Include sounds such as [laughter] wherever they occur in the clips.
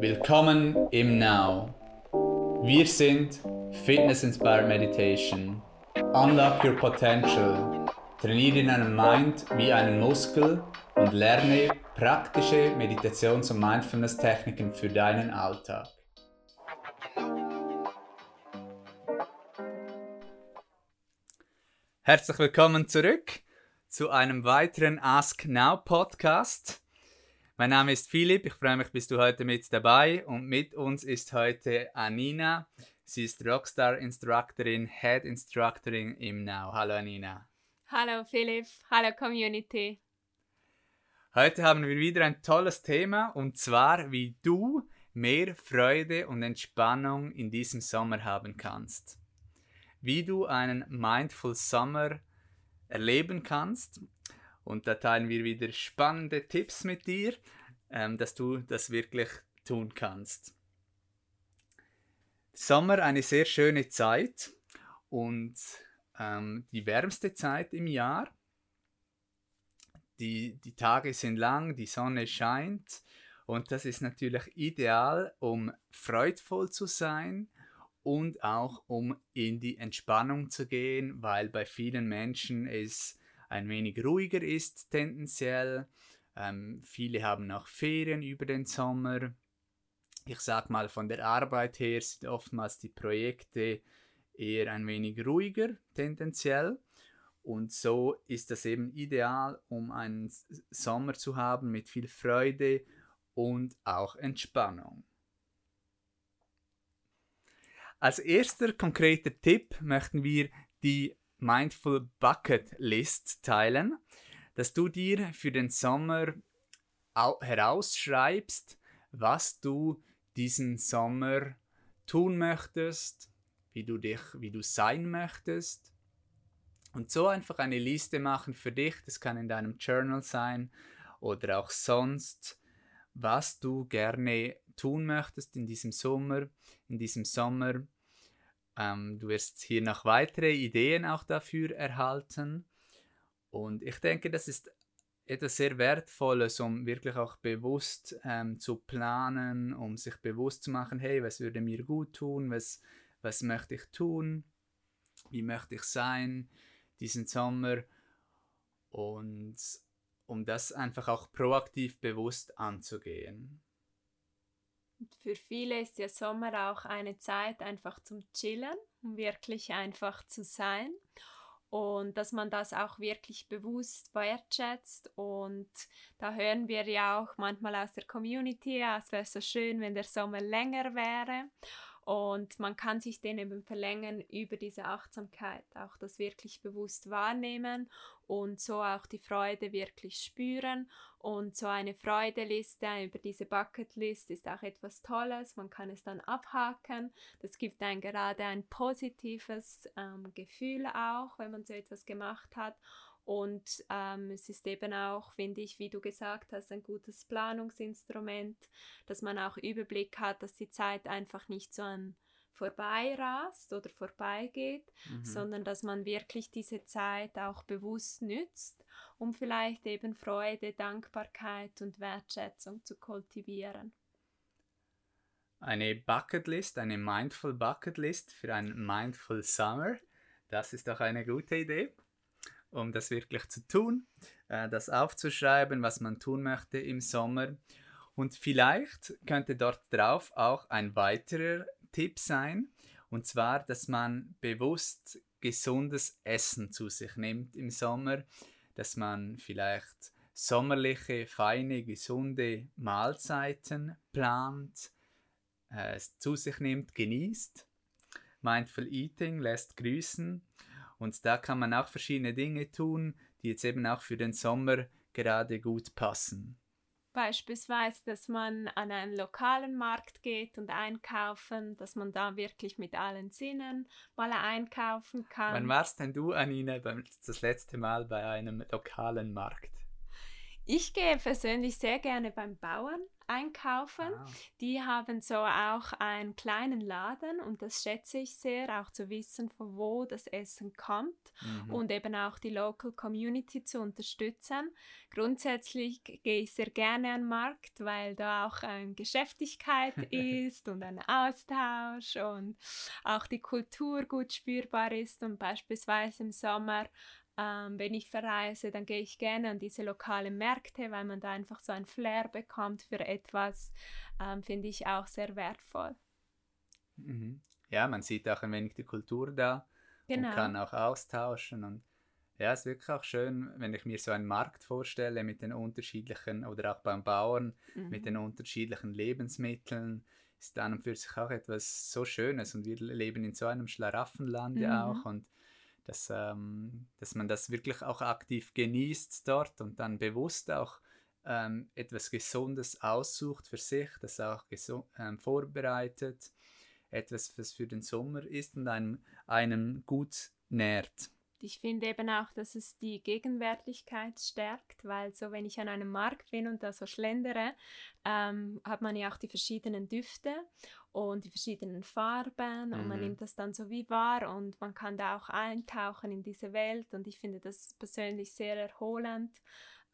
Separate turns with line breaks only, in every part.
Willkommen im Now. Wir sind Fitness Inspired Meditation. Unlock your potential. Trainiere deinen Mind wie einen Muskel und lerne praktische Meditations- und Mindfulness-Techniken für deinen Alltag. Herzlich willkommen zurück zu einem weiteren Ask Now Podcast. Mein Name ist Philipp, ich freue mich, bist du heute mit dabei und mit uns ist heute Anina. Sie ist Rockstar Instructorin, Head Instructorin im Now. Hallo Anina.
Hallo Philipp, hallo Community.
Heute haben wir wieder ein tolles Thema und zwar, wie du mehr Freude und Entspannung in diesem Sommer haben kannst wie du einen Mindful Summer erleben kannst. Und da teilen wir wieder spannende Tipps mit dir, ähm, dass du das wirklich tun kannst. Sommer eine sehr schöne Zeit und ähm, die wärmste Zeit im Jahr. Die, die Tage sind lang, die Sonne scheint und das ist natürlich ideal, um freudvoll zu sein und auch um in die Entspannung zu gehen, weil bei vielen Menschen es ein wenig ruhiger ist tendenziell. Ähm, viele haben noch Ferien über den Sommer. Ich sag mal, von der Arbeit her sind oftmals die Projekte eher ein wenig ruhiger tendenziell. Und so ist das eben ideal, um einen Sommer zu haben mit viel Freude und auch Entspannung. Als erster konkreter Tipp möchten wir die Mindful Bucket List teilen, dass du dir für den Sommer herausschreibst, was du diesen Sommer tun möchtest, wie du dich, wie du sein möchtest. Und so einfach eine Liste machen für dich, das kann in deinem Journal sein oder auch sonst, was du gerne tun möchtest in diesem Sommer, in diesem Sommer. Ähm, du wirst hier noch weitere Ideen auch dafür erhalten. Und ich denke, das ist etwas sehr Wertvolles, um wirklich auch bewusst ähm, zu planen, um sich bewusst zu machen, hey, was würde mir gut tun, was, was möchte ich tun, wie möchte ich sein diesen Sommer und um das einfach auch proaktiv bewusst anzugehen.
Für viele ist der Sommer auch eine Zeit einfach zum Chillen, um wirklich einfach zu sein und dass man das auch wirklich bewusst wertschätzt. Und da hören wir ja auch manchmal aus der Community, ja, es wäre so schön, wenn der Sommer länger wäre. Und man kann sich den eben verlängern über diese Achtsamkeit, auch das wirklich bewusst wahrnehmen und so auch die Freude wirklich spüren. Und so eine Freudeliste über diese Bucketlist ist auch etwas Tolles. Man kann es dann abhaken. Das gibt einem gerade ein positives ähm, Gefühl auch, wenn man so etwas gemacht hat. Und ähm, es ist eben auch, finde ich, wie du gesagt hast, ein gutes Planungsinstrument, dass man auch Überblick hat, dass die Zeit einfach nicht so an vorbeirast oder vorbeigeht, mhm. sondern dass man wirklich diese Zeit auch bewusst nützt, um vielleicht eben Freude, Dankbarkeit und Wertschätzung zu kultivieren.
Eine Bucketlist, eine Mindful Bucketlist für einen Mindful Summer, das ist doch eine gute Idee um das wirklich zu tun, äh, das aufzuschreiben, was man tun möchte im Sommer. Und vielleicht könnte dort drauf auch ein weiterer Tipp sein, und zwar, dass man bewusst gesundes Essen zu sich nimmt im Sommer, dass man vielleicht sommerliche, feine, gesunde Mahlzeiten plant, äh, zu sich nimmt, genießt. Mindful Eating lässt grüßen und da kann man auch verschiedene Dinge tun, die jetzt eben auch für den Sommer gerade gut passen.
Beispielsweise, dass man an einen lokalen Markt geht und einkaufen, dass man da wirklich mit allen Sinnen mal einkaufen kann.
Wann warst denn du, Anina, das letzte Mal bei einem lokalen Markt?
Ich gehe persönlich sehr gerne beim Bauern einkaufen. Ah. Die haben so auch einen kleinen Laden und das schätze ich sehr, auch zu wissen, von wo das Essen kommt mhm. und eben auch die Local Community zu unterstützen. Grundsätzlich gehe ich sehr gerne an den Markt, weil da auch eine Geschäftigkeit [laughs] ist und ein Austausch und auch die Kultur gut spürbar ist und beispielsweise im Sommer ähm, wenn ich verreise, dann gehe ich gerne an diese lokalen Märkte, weil man da einfach so ein Flair bekommt für etwas, ähm, finde ich auch sehr wertvoll.
Mhm. Ja, man sieht auch ein wenig die Kultur da genau. und kann auch austauschen und ja, es ist wirklich auch schön, wenn ich mir so einen Markt vorstelle mit den unterschiedlichen, oder auch beim Bauern, mhm. mit den unterschiedlichen Lebensmitteln, ist dann und für sich auch etwas so Schönes und wir leben in so einem Schlaraffenland mhm. ja auch und dass, ähm, dass man das wirklich auch aktiv genießt dort und dann bewusst auch ähm, etwas Gesundes aussucht für sich, das auch ähm, vorbereitet, etwas, was für den Sommer ist und einem, einem gut nährt.
Ich finde eben auch, dass es die Gegenwärtigkeit stärkt, weil so, wenn ich an einem Markt bin und da so schlendere, ähm, hat man ja auch die verschiedenen Düfte und die verschiedenen Farben und mhm. man nimmt das dann so wie wahr und man kann da auch eintauchen in diese Welt und ich finde das persönlich sehr erholend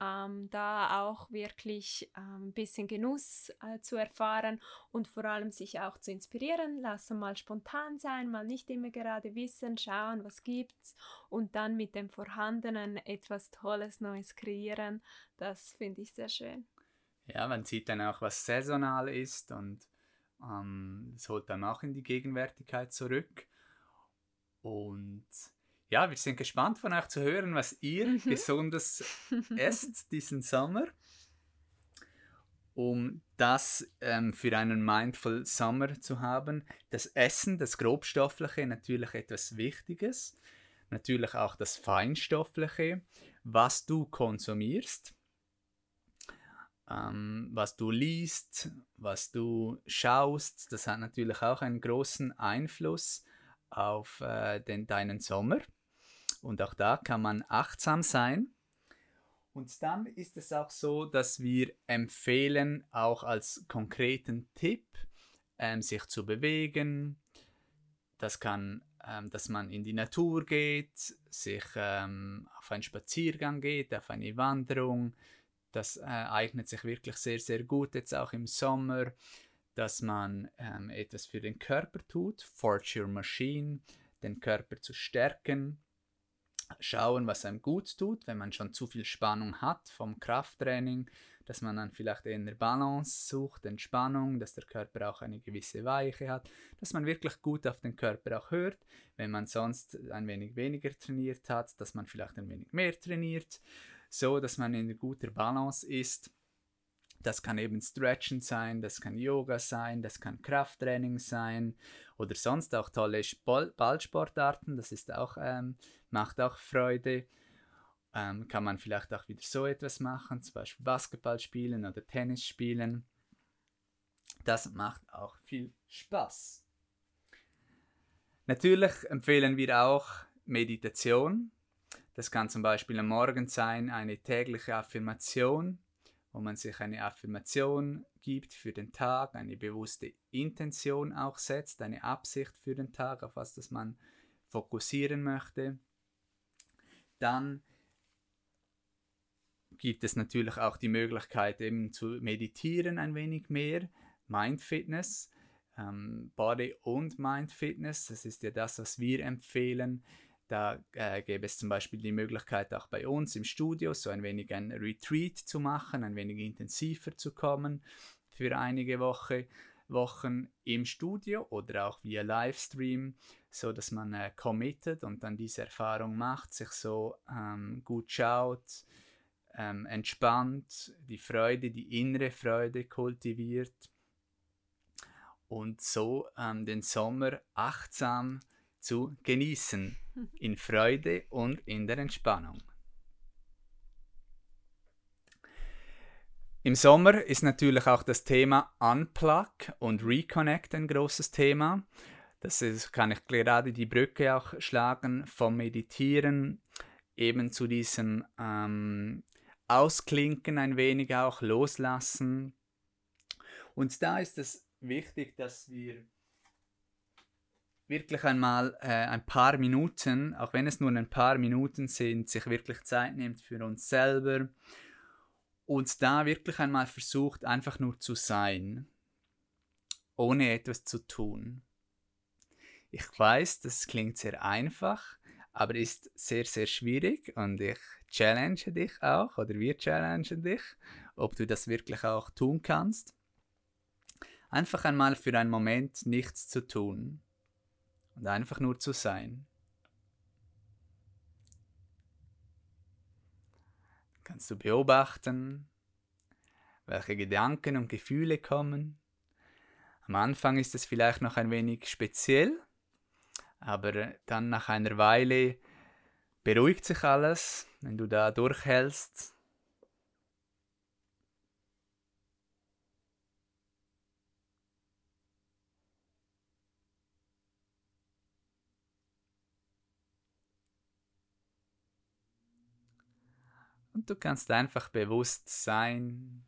ähm, da auch wirklich ähm, ein bisschen Genuss äh, zu erfahren und vor allem sich auch zu inspirieren lassen, mal spontan sein, mal nicht immer gerade wissen, schauen, was gibt's und dann mit dem Vorhandenen etwas Tolles, Neues kreieren. Das finde ich sehr schön.
Ja, man sieht dann auch, was saisonal ist und ähm, das holt dann auch in die Gegenwärtigkeit zurück. Und ja, wir sind gespannt von euch zu hören, was ihr mhm. besonders [laughs] esst diesen Sommer, um das ähm, für einen Mindful Summer zu haben. Das Essen, das Grobstoffliche, natürlich etwas Wichtiges. Natürlich auch das Feinstoffliche, was du konsumierst, ähm, was du liest, was du schaust. Das hat natürlich auch einen großen Einfluss auf äh, den, deinen Sommer. Und auch da kann man achtsam sein. Und dann ist es auch so, dass wir empfehlen, auch als konkreten Tipp, ähm, sich zu bewegen. Das kann, ähm, dass man in die Natur geht, sich ähm, auf einen Spaziergang geht, auf eine Wanderung. Das äh, eignet sich wirklich sehr, sehr gut jetzt auch im Sommer, dass man ähm, etwas für den Körper tut, Forge Your Machine, den Körper zu stärken schauen, was einem gut tut, wenn man schon zu viel Spannung hat vom Krafttraining, dass man dann vielleicht eher eine Balance sucht, Entspannung, dass der Körper auch eine gewisse Weiche hat, dass man wirklich gut auf den Körper auch hört, wenn man sonst ein wenig weniger trainiert hat, dass man vielleicht ein wenig mehr trainiert, so dass man in guter Balance ist. Das kann eben Stretchen sein, das kann Yoga sein, das kann Krafttraining sein oder sonst auch tolle Ballsportarten. Das ist auch ähm, macht auch Freude. Ähm, kann man vielleicht auch wieder so etwas machen, zum Beispiel Basketball spielen oder Tennis spielen. Das macht auch viel Spaß. Natürlich empfehlen wir auch Meditation. Das kann zum Beispiel am Morgen sein, eine tägliche Affirmation, wo man sich eine Affirmation gibt für den Tag, eine bewusste Intention auch setzt, eine Absicht für den Tag, auf was das man fokussieren möchte. Dann gibt es natürlich auch die Möglichkeit, eben zu meditieren ein wenig mehr. Mindfitness, ähm, Body und Mindfitness, das ist ja das, was wir empfehlen. Da äh, gäbe es zum Beispiel die Möglichkeit, auch bei uns im Studio so ein wenig ein Retreat zu machen, ein wenig intensiver zu kommen für einige Woche, Wochen im Studio oder auch via Livestream so dass man äh, committet und dann diese Erfahrung macht, sich so ähm, gut schaut, ähm, entspannt, die Freude, die innere Freude kultiviert und so ähm, den Sommer achtsam zu genießen, in Freude und in der Entspannung. Im Sommer ist natürlich auch das Thema Unplug und Reconnect ein großes Thema. Das ist, kann ich gerade die Brücke auch schlagen vom Meditieren eben zu diesem ähm, ausklinken, ein wenig auch loslassen. Und da ist es wichtig, dass wir wirklich einmal äh, ein paar Minuten, auch wenn es nur ein paar Minuten sind, sich wirklich Zeit nimmt für uns selber und da wirklich einmal versucht, einfach nur zu sein, ohne etwas zu tun. Ich weiß, das klingt sehr einfach, aber ist sehr, sehr schwierig und ich challenge dich auch oder wir challengen dich, ob du das wirklich auch tun kannst. Einfach einmal für einen Moment nichts zu tun und einfach nur zu sein. Kannst du beobachten, welche Gedanken und Gefühle kommen. Am Anfang ist es vielleicht noch ein wenig speziell, aber dann nach einer Weile beruhigt sich alles, wenn du da durchhältst Und du kannst einfach bewusst sein,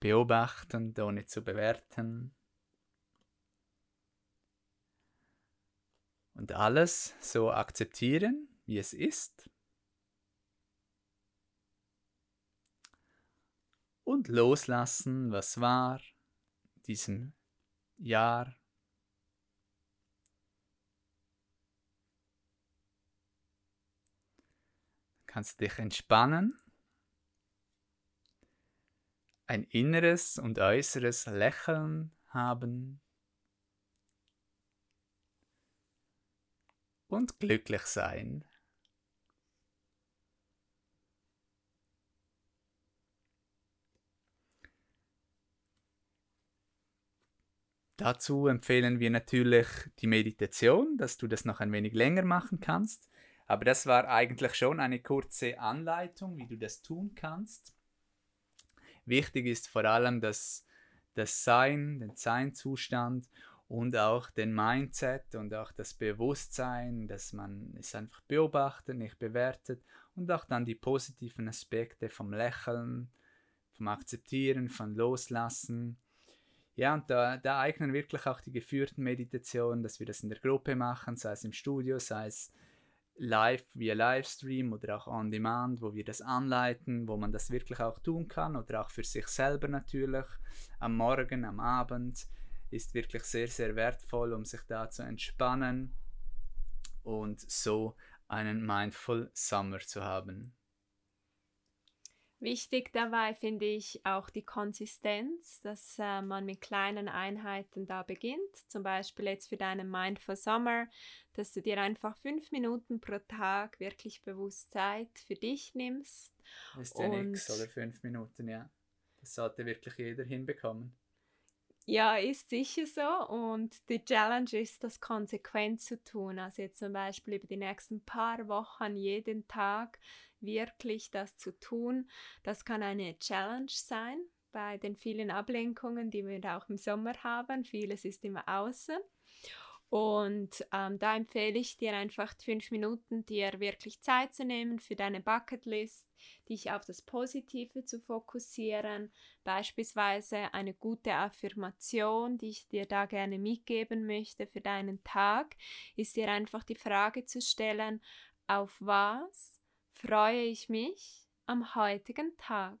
beobachtend, ohne zu bewerten. Und alles so akzeptieren, wie es ist. Und loslassen, was war, diesem Jahr, kannst dich entspannen, ein inneres und äußeres Lächeln haben und glücklich sein. Dazu empfehlen wir natürlich die Meditation, dass du das noch ein wenig länger machen kannst. Aber das war eigentlich schon eine kurze Anleitung, wie du das tun kannst. Wichtig ist vor allem das, das Sein, den Seinzustand und auch den Mindset und auch das Bewusstsein, dass man es einfach beobachtet, nicht bewertet und auch dann die positiven Aspekte vom Lächeln, vom Akzeptieren, vom Loslassen. Ja, und da, da eignen wirklich auch die geführten Meditationen, dass wir das in der Gruppe machen, sei es im Studio, sei es live via Livestream oder auch on demand, wo wir das anleiten, wo man das wirklich auch tun kann oder auch für sich selber natürlich. Am Morgen, am Abend ist wirklich sehr, sehr wertvoll, um sich da zu entspannen und so einen Mindful Summer zu haben.
Wichtig dabei finde ich auch die Konsistenz, dass äh, man mit kleinen Einheiten da beginnt. Zum Beispiel jetzt für deinen Mindful Summer, dass du dir einfach fünf Minuten pro Tag wirklich bewusst Zeit für dich nimmst.
ist ja nichts, oder fünf Minuten, ja. Das sollte wirklich jeder hinbekommen.
Ja, ist sicher so. Und die Challenge ist, das konsequent zu tun. Also jetzt zum Beispiel über die nächsten paar Wochen jeden Tag wirklich das zu tun. Das kann eine Challenge sein bei den vielen Ablenkungen, die wir auch im Sommer haben. Vieles ist immer außen. Und ähm, da empfehle ich dir einfach fünf Minuten, dir wirklich Zeit zu nehmen für deine Bucketlist, dich auf das Positive zu fokussieren. Beispielsweise eine gute Affirmation, die ich dir da gerne mitgeben möchte für deinen Tag, ist dir einfach die Frage zu stellen, auf was freue ich mich am heutigen Tag?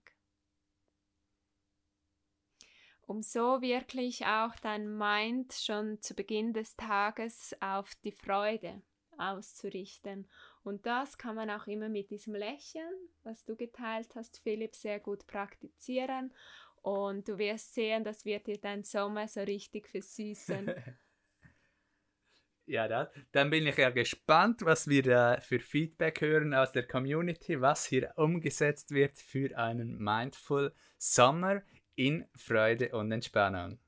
Um so wirklich auch dein Mind schon zu Beginn des Tages auf die Freude auszurichten. Und das kann man auch immer mit diesem Lächeln, was du geteilt hast, Philipp, sehr gut praktizieren. Und du wirst sehen, das wird dir dein Sommer so richtig [laughs] versüßen.
Ja, das, dann bin ich ja gespannt, was wir äh, für Feedback hören aus der Community, was hier umgesetzt wird für einen Mindful Summer in Freude und Entspannung.